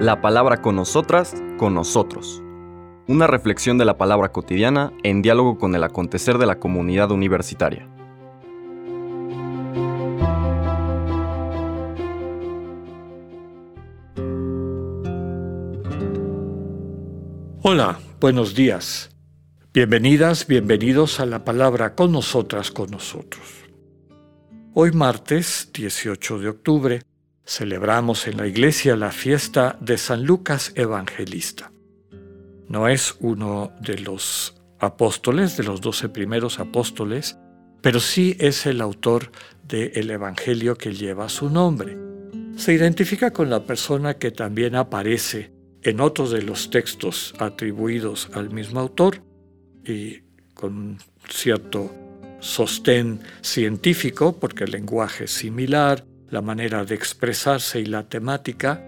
La palabra con nosotras, con nosotros. Una reflexión de la palabra cotidiana en diálogo con el acontecer de la comunidad universitaria. Hola, buenos días. Bienvenidas, bienvenidos a la palabra con nosotras, con nosotros. Hoy martes 18 de octubre celebramos en la iglesia la fiesta de San Lucas Evangelista. No es uno de los apóstoles, de los doce primeros apóstoles, pero sí es el autor del Evangelio que lleva su nombre. Se identifica con la persona que también aparece en otros de los textos atribuidos al mismo autor y con cierto sostén científico, porque el lenguaje es similar, la manera de expresarse y la temática.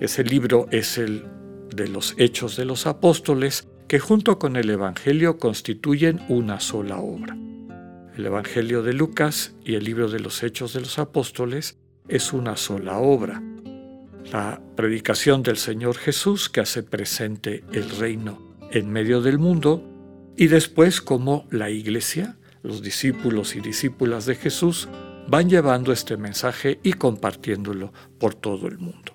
Ese libro es el de los Hechos de los Apóstoles, que junto con el Evangelio constituyen una sola obra. El Evangelio de Lucas y el libro de los Hechos de los Apóstoles es una sola obra. La predicación del Señor Jesús que hace presente el reino en medio del mundo y después como la iglesia, los discípulos y discípulas de Jesús, van llevando este mensaje y compartiéndolo por todo el mundo.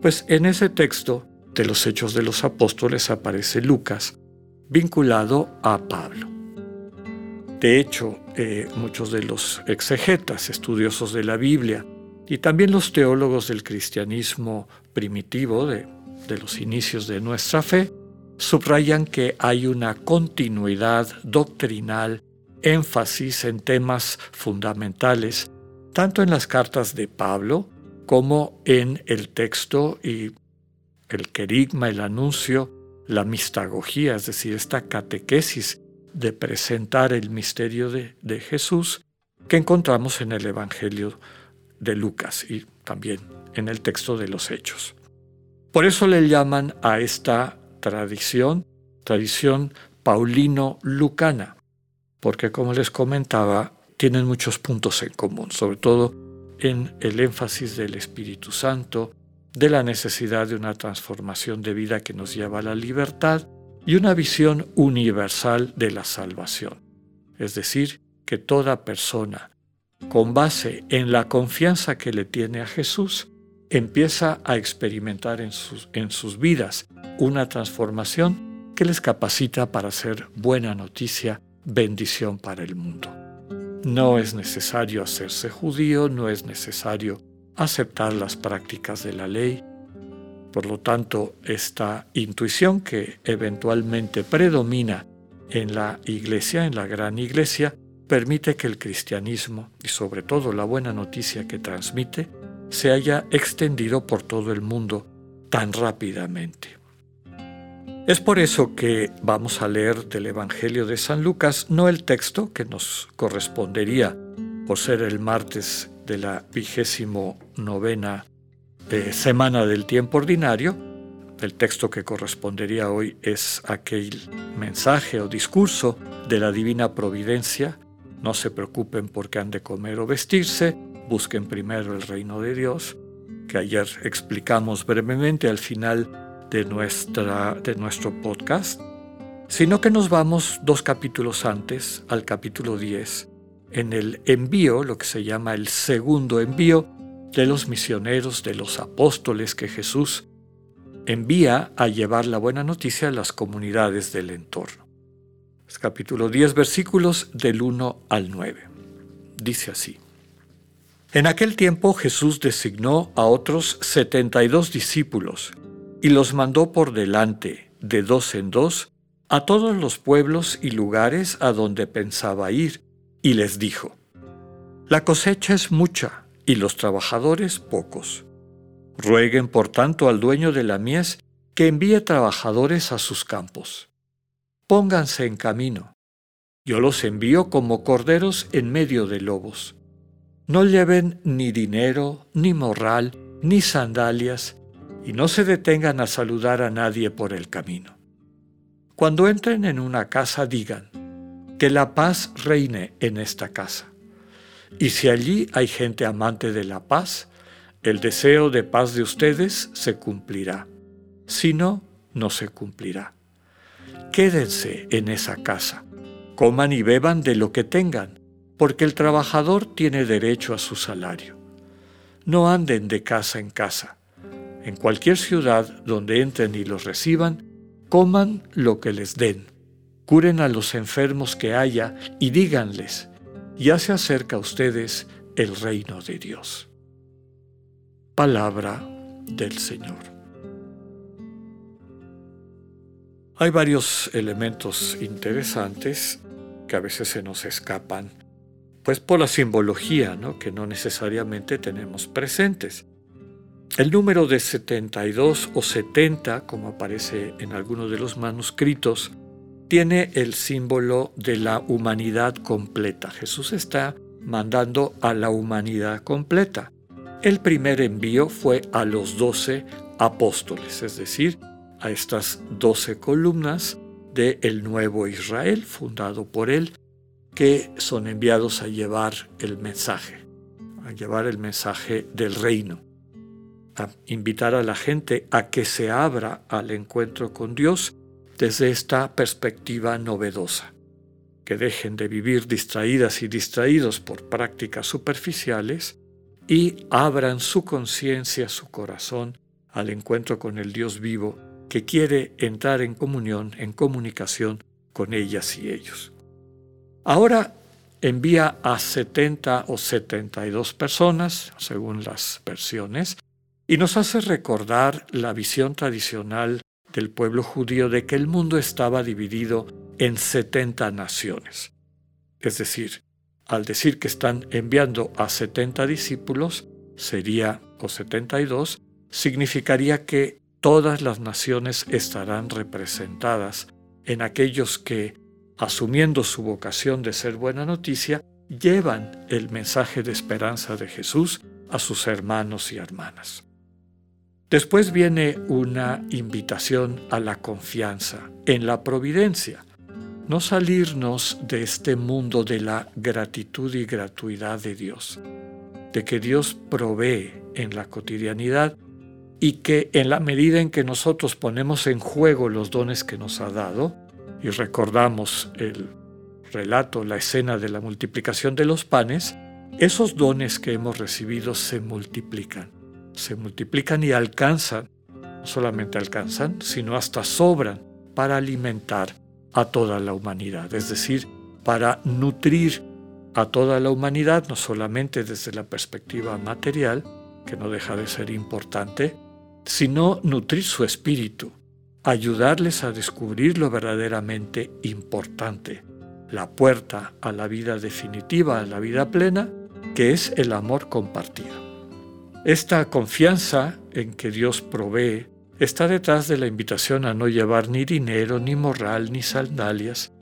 Pues en ese texto de los Hechos de los Apóstoles aparece Lucas, vinculado a Pablo. De hecho, eh, muchos de los exegetas, estudiosos de la Biblia, y también los teólogos del cristianismo primitivo, de, de los inicios de nuestra fe, subrayan que hay una continuidad doctrinal, énfasis en temas fundamentales, tanto en las cartas de Pablo como en el texto y el querigma, el anuncio, la mistagogía, es decir, esta catequesis de presentar el misterio de, de Jesús que encontramos en el Evangelio de Lucas y también en el texto de los Hechos. Por eso le llaman a esta tradición, tradición paulino-lucana, porque como les comentaba, tienen muchos puntos en común, sobre todo en el énfasis del Espíritu Santo, de la necesidad de una transformación de vida que nos lleva a la libertad y una visión universal de la salvación. Es decir, que toda persona, con base en la confianza que le tiene a Jesús, empieza a experimentar en sus, en sus vidas una transformación que les capacita para ser buena noticia, bendición para el mundo. No es necesario hacerse judío, no es necesario aceptar las prácticas de la ley. Por lo tanto, esta intuición que eventualmente predomina en la iglesia, en la gran iglesia, permite que el cristianismo y sobre todo la buena noticia que transmite se haya extendido por todo el mundo tan rápidamente. Es por eso que vamos a leer del Evangelio de San Lucas no el texto que nos correspondería por ser el martes de la vigésimo novena eh, semana del tiempo ordinario. El texto que correspondería hoy es aquel mensaje o discurso de la divina providencia. No se preocupen por qué han de comer o vestirse, busquen primero el reino de Dios, que ayer explicamos brevemente al final de, nuestra, de nuestro podcast, sino que nos vamos dos capítulos antes, al capítulo 10, en el envío, lo que se llama el segundo envío de los misioneros, de los apóstoles que Jesús envía a llevar la buena noticia a las comunidades del entorno. Es capítulo 10, versículos del 1 al 9. Dice así. En aquel tiempo Jesús designó a otros 72 discípulos y los mandó por delante, de dos en dos, a todos los pueblos y lugares a donde pensaba ir, y les dijo, La cosecha es mucha y los trabajadores pocos. Rueguen por tanto al dueño de la mies que envíe trabajadores a sus campos. Pónganse en camino. Yo los envío como corderos en medio de lobos. No lleven ni dinero, ni morral, ni sandalias, y no se detengan a saludar a nadie por el camino. Cuando entren en una casa digan, que la paz reine en esta casa. Y si allí hay gente amante de la paz, el deseo de paz de ustedes se cumplirá. Si no, no se cumplirá. Quédense en esa casa, coman y beban de lo que tengan, porque el trabajador tiene derecho a su salario. No anden de casa en casa. En cualquier ciudad donde entren y los reciban, coman lo que les den, curen a los enfermos que haya y díganles, ya se acerca a ustedes el reino de Dios. Palabra del Señor. Hay varios elementos interesantes que a veces se nos escapan, pues por la simbología, ¿no? que no necesariamente tenemos presentes. El número de 72 o 70, como aparece en algunos de los manuscritos, tiene el símbolo de la humanidad completa. Jesús está mandando a la humanidad completa. El primer envío fue a los doce apóstoles, es decir, a estas doce columnas del el nuevo Israel, fundado por él, que son enviados a llevar el mensaje, a llevar el mensaje del reino, invitar a la gente a que se abra al encuentro con Dios desde esta perspectiva novedosa, que dejen de vivir distraídas y distraídos por prácticas superficiales y abran su conciencia, su corazón al encuentro con el Dios vivo que quiere entrar en comunión, en comunicación con ellas y ellos. Ahora envía a 70 o 72 personas, según las versiones, y nos hace recordar la visión tradicional del pueblo judío de que el mundo estaba dividido en 70 naciones. Es decir, al decir que están enviando a 70 discípulos, sería, o 72, significaría que todas las naciones estarán representadas en aquellos que, asumiendo su vocación de ser buena noticia, llevan el mensaje de esperanza de Jesús a sus hermanos y hermanas. Después viene una invitación a la confianza en la providencia, no salirnos de este mundo de la gratitud y gratuidad de Dios, de que Dios provee en la cotidianidad y que en la medida en que nosotros ponemos en juego los dones que nos ha dado, y recordamos el relato, la escena de la multiplicación de los panes, esos dones que hemos recibido se multiplican, se multiplican y alcanzan, no solamente alcanzan, sino hasta sobran para alimentar a toda la humanidad, es decir, para nutrir a toda la humanidad, no solamente desde la perspectiva material, que no deja de ser importante, sino nutrir su espíritu, ayudarles a descubrir lo verdaderamente importante, la puerta a la vida definitiva, a la vida plena, que es el amor compartido. Esta confianza en que Dios provee está detrás de la invitación a no llevar ni dinero, ni morral, ni sandalias,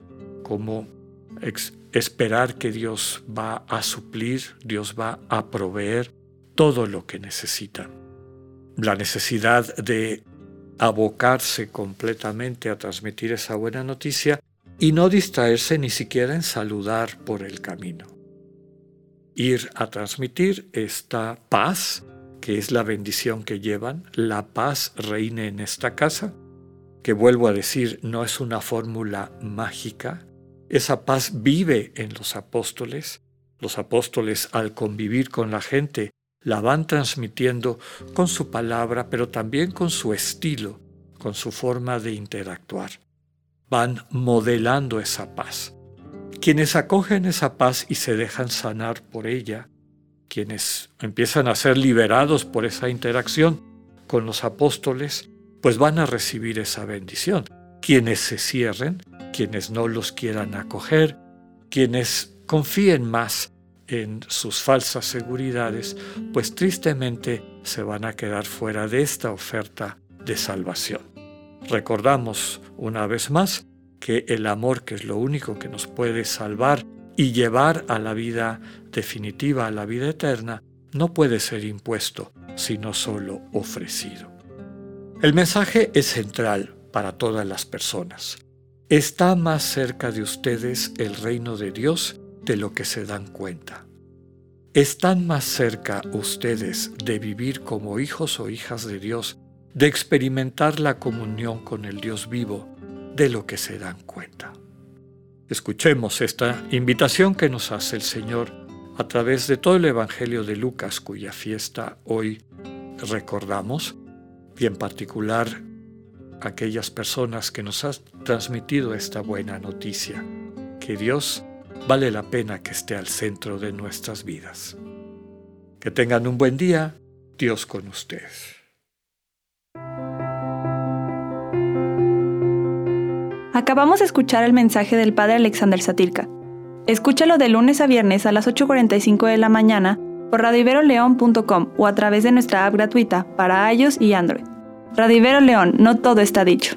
como esperar que Dios va a suplir, Dios va a proveer todo lo que necesitan la necesidad de abocarse completamente a transmitir esa buena noticia y no distraerse ni siquiera en saludar por el camino. Ir a transmitir esta paz, que es la bendición que llevan, la paz reine en esta casa, que vuelvo a decir, no es una fórmula mágica, esa paz vive en los apóstoles, los apóstoles al convivir con la gente la van transmitiendo con su palabra, pero también con su estilo, con su forma de interactuar. Van modelando esa paz. Quienes acogen esa paz y se dejan sanar por ella, quienes empiezan a ser liberados por esa interacción con los apóstoles, pues van a recibir esa bendición. Quienes se cierren, quienes no los quieran acoger, quienes confíen más en sus falsas seguridades, pues tristemente se van a quedar fuera de esta oferta de salvación. Recordamos una vez más que el amor, que es lo único que nos puede salvar y llevar a la vida definitiva, a la vida eterna, no puede ser impuesto, sino solo ofrecido. El mensaje es central para todas las personas. Está más cerca de ustedes el reino de Dios de lo que se dan cuenta. están más cerca ustedes de vivir como hijos o hijas de Dios, de experimentar la comunión con el Dios vivo, de lo que se dan cuenta. Escuchemos esta invitación que nos hace el Señor a través de todo el Evangelio de Lucas, cuya fiesta hoy recordamos, y en particular aquellas personas que nos han transmitido esta buena noticia, que Dios vale la pena que esté al centro de nuestras vidas. Que tengan un buen día, Dios con ustedes. Acabamos de escuchar el mensaje del Padre Alexander Satirka. Escúchalo de lunes a viernes a las 8.45 de la mañana por radiveroleón.com o a través de nuestra app gratuita para iOS y Android. Radivero León, no todo está dicho.